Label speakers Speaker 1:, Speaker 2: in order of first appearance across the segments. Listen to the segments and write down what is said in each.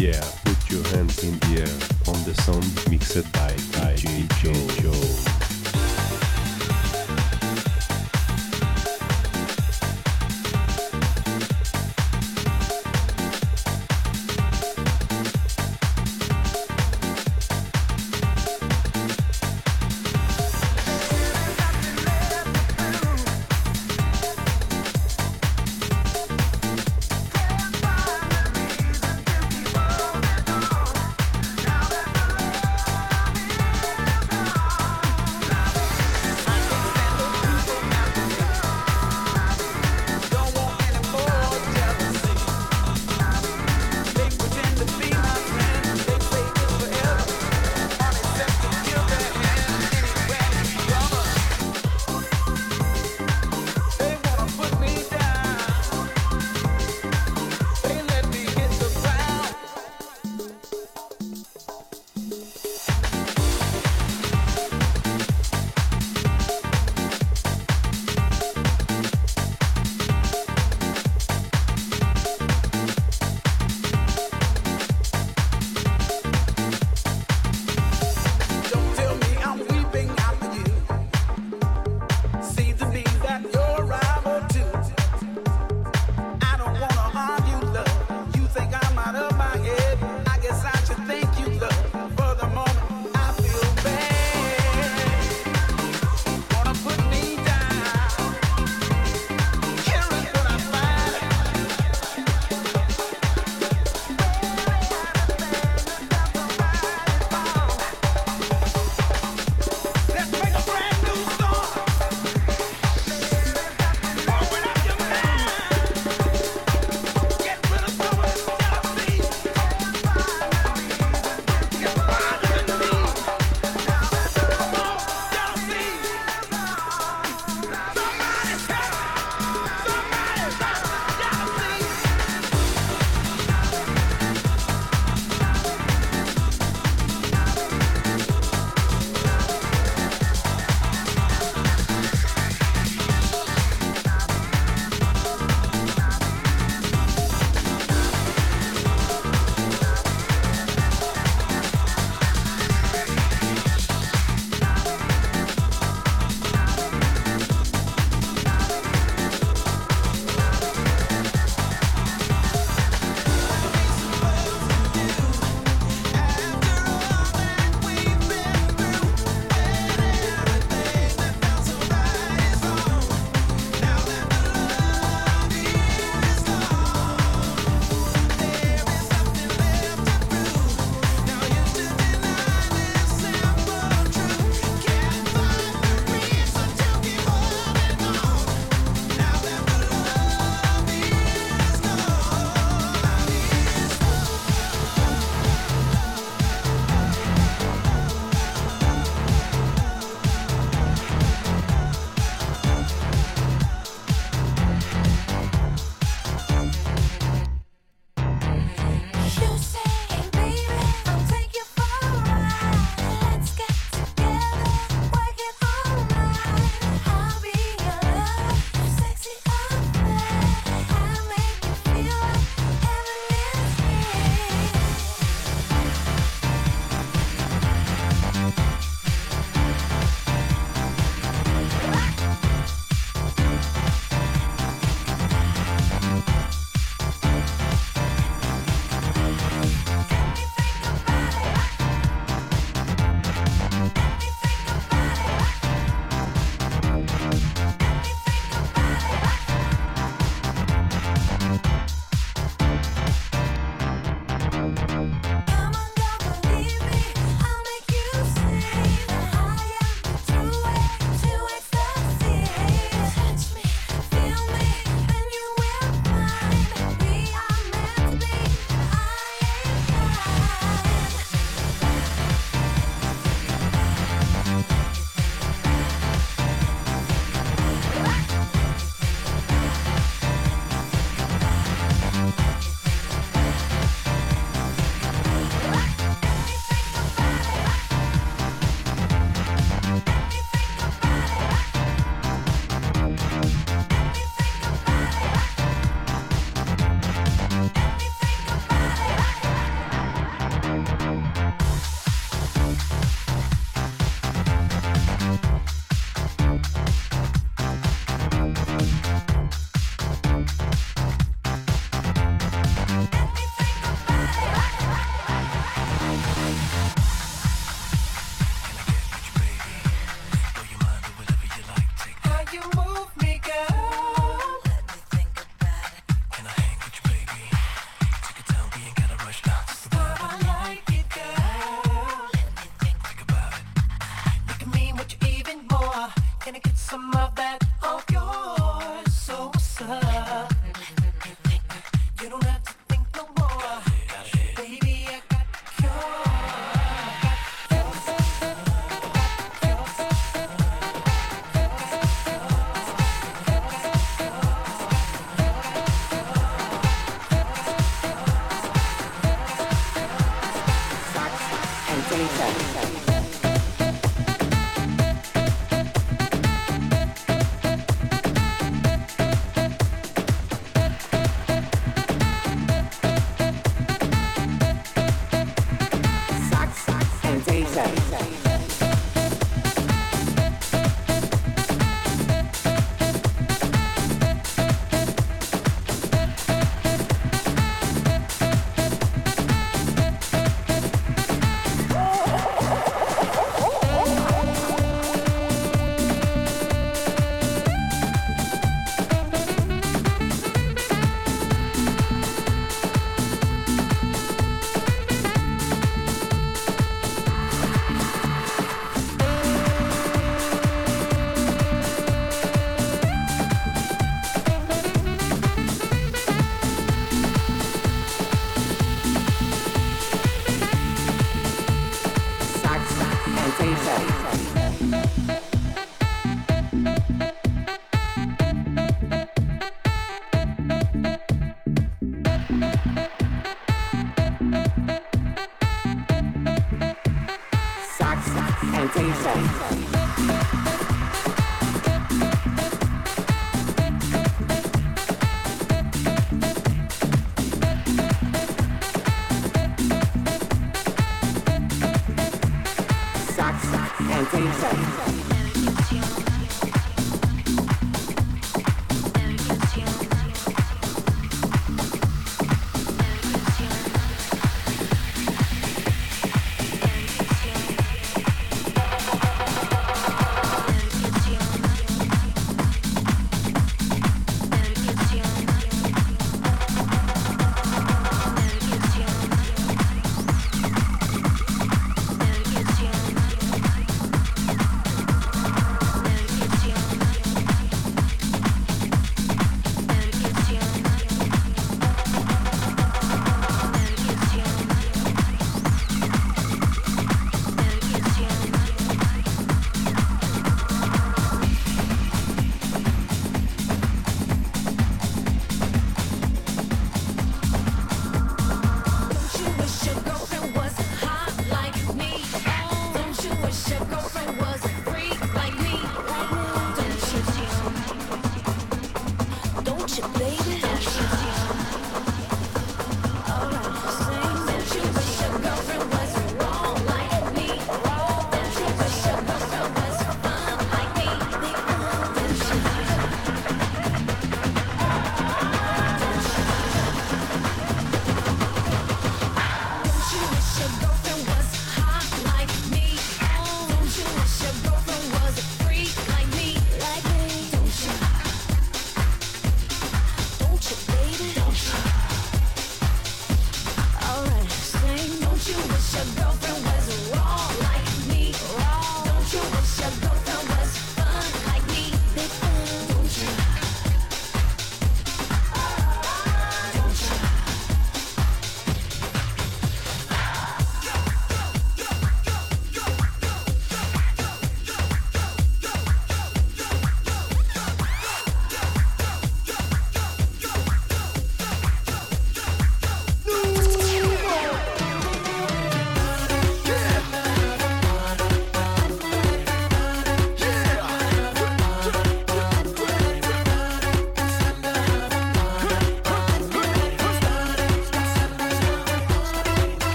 Speaker 1: Yeah, put your hands in the air on the sound mixed by DJ Joe.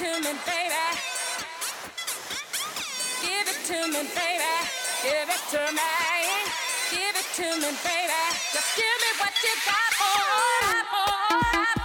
Speaker 2: to me, baby. Give it to me, baby. Give it to me. Give it to me, baby. Just give me what you got. Oh, oh, oh.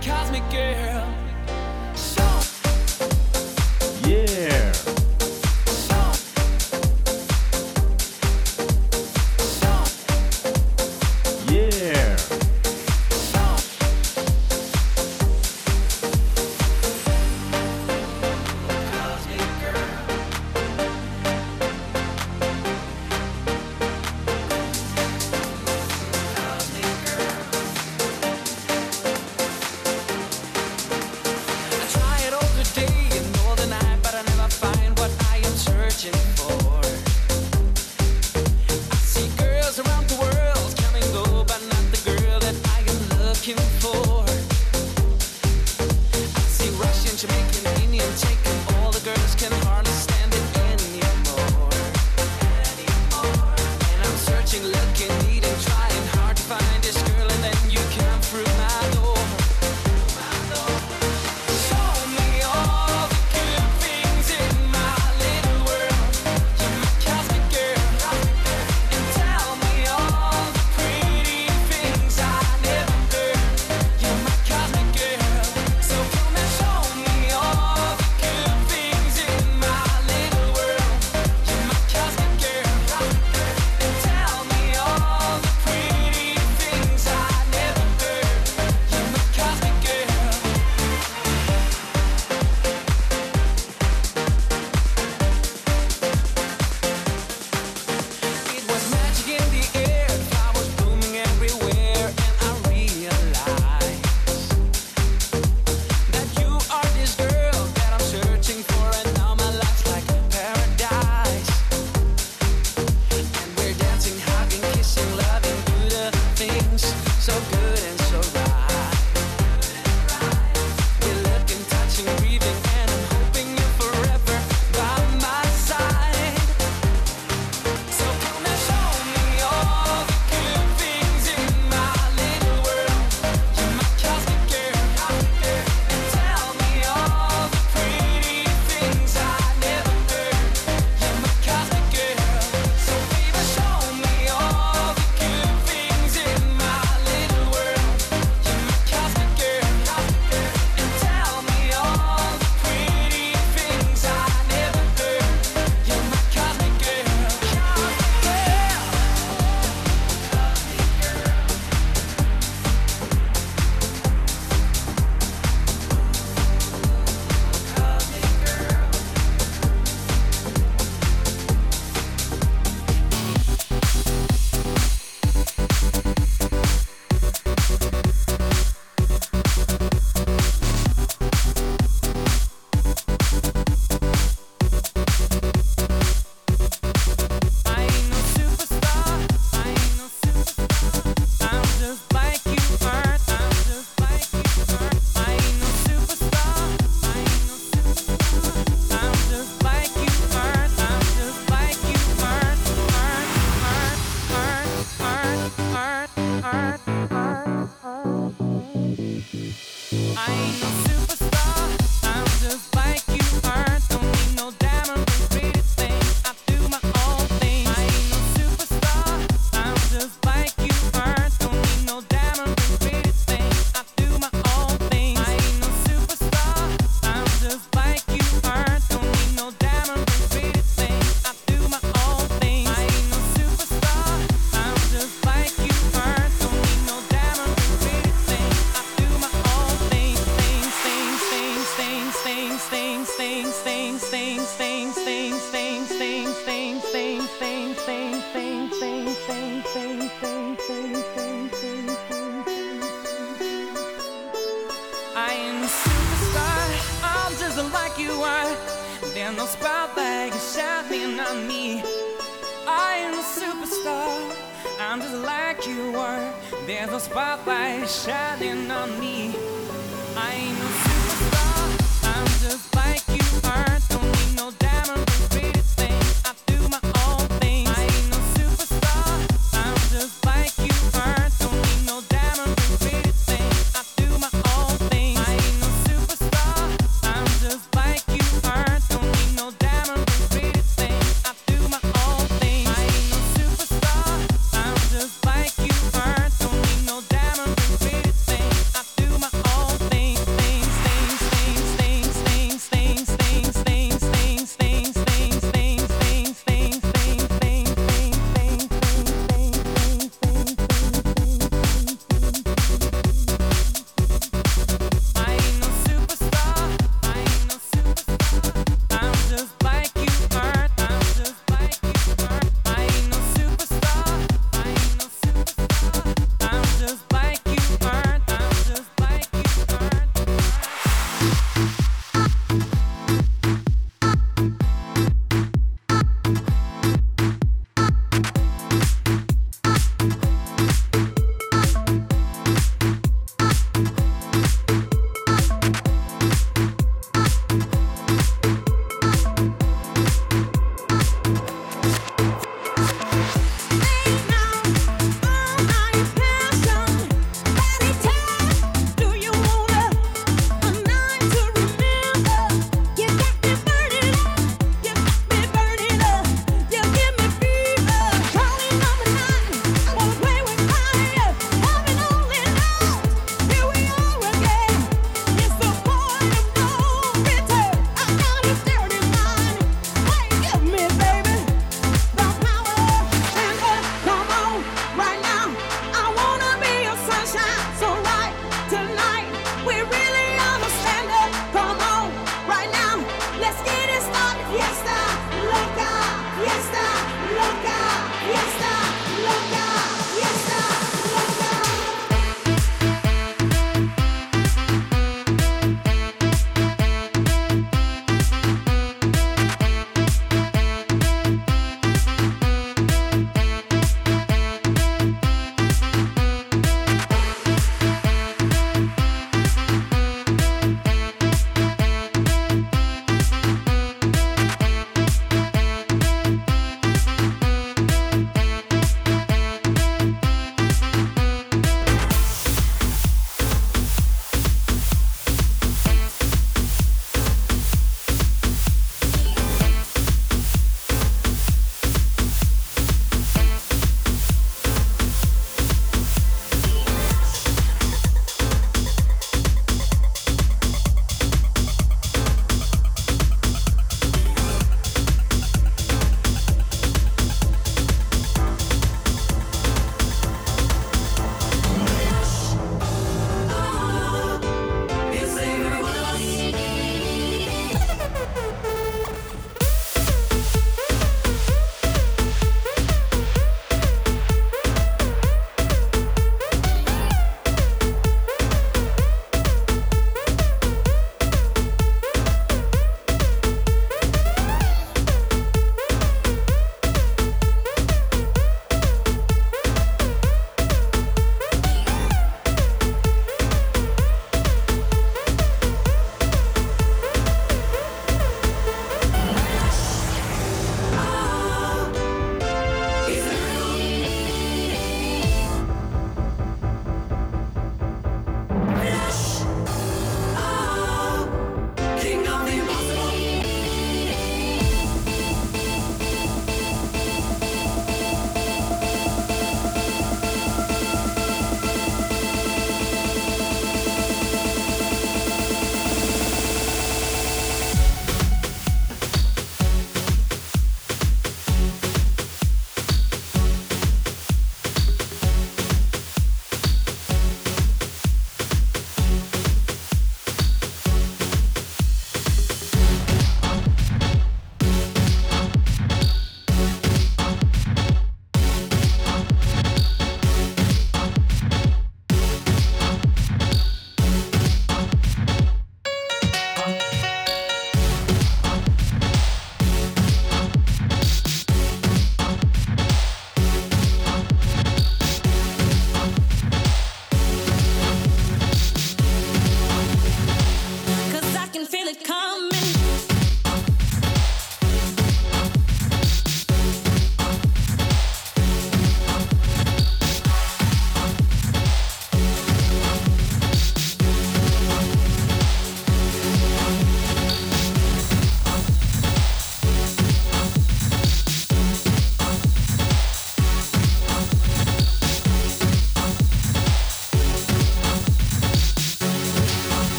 Speaker 2: Cosmic girl.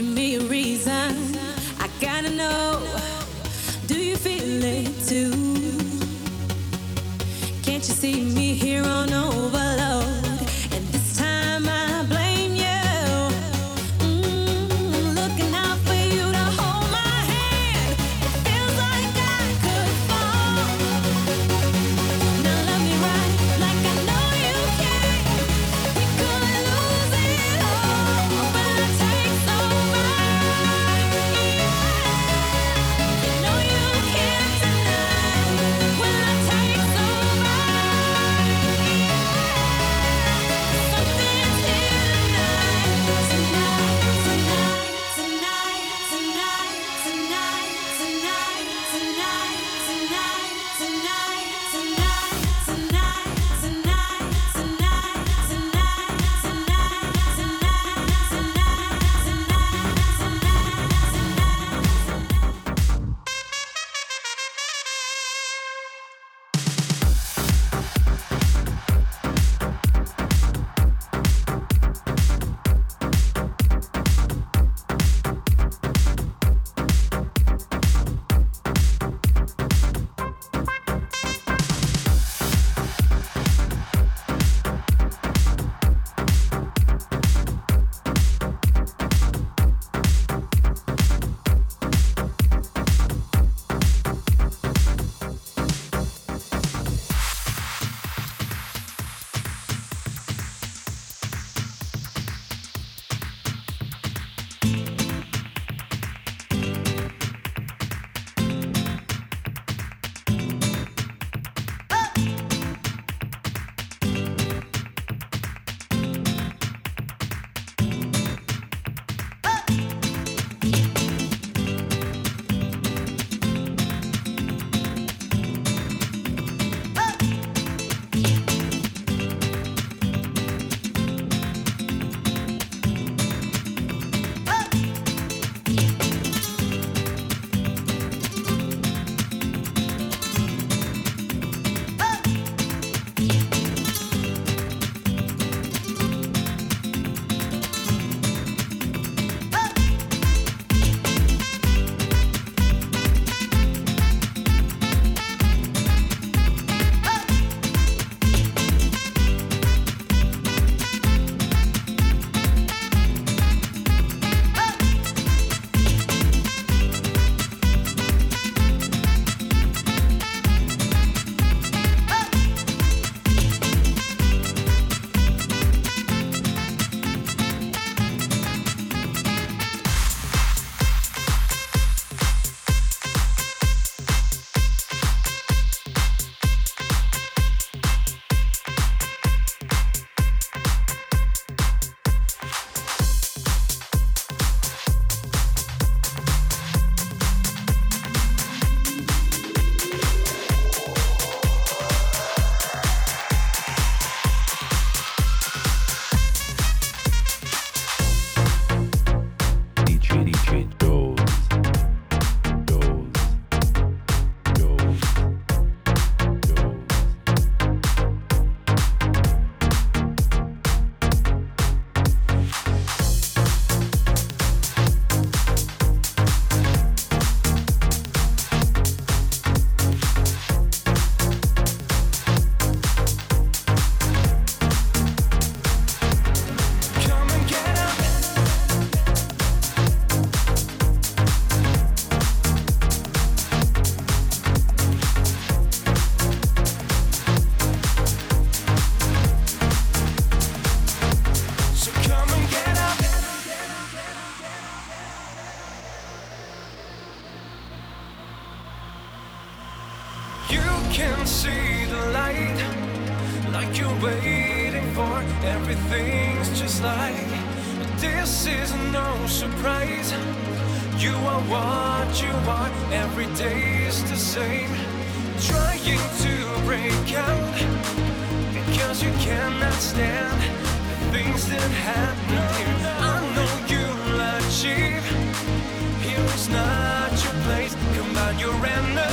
Speaker 3: Give me a reason. I gotta know. Do you feel it too? Can't you see me here on?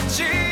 Speaker 4: 情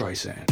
Speaker 5: Streisand.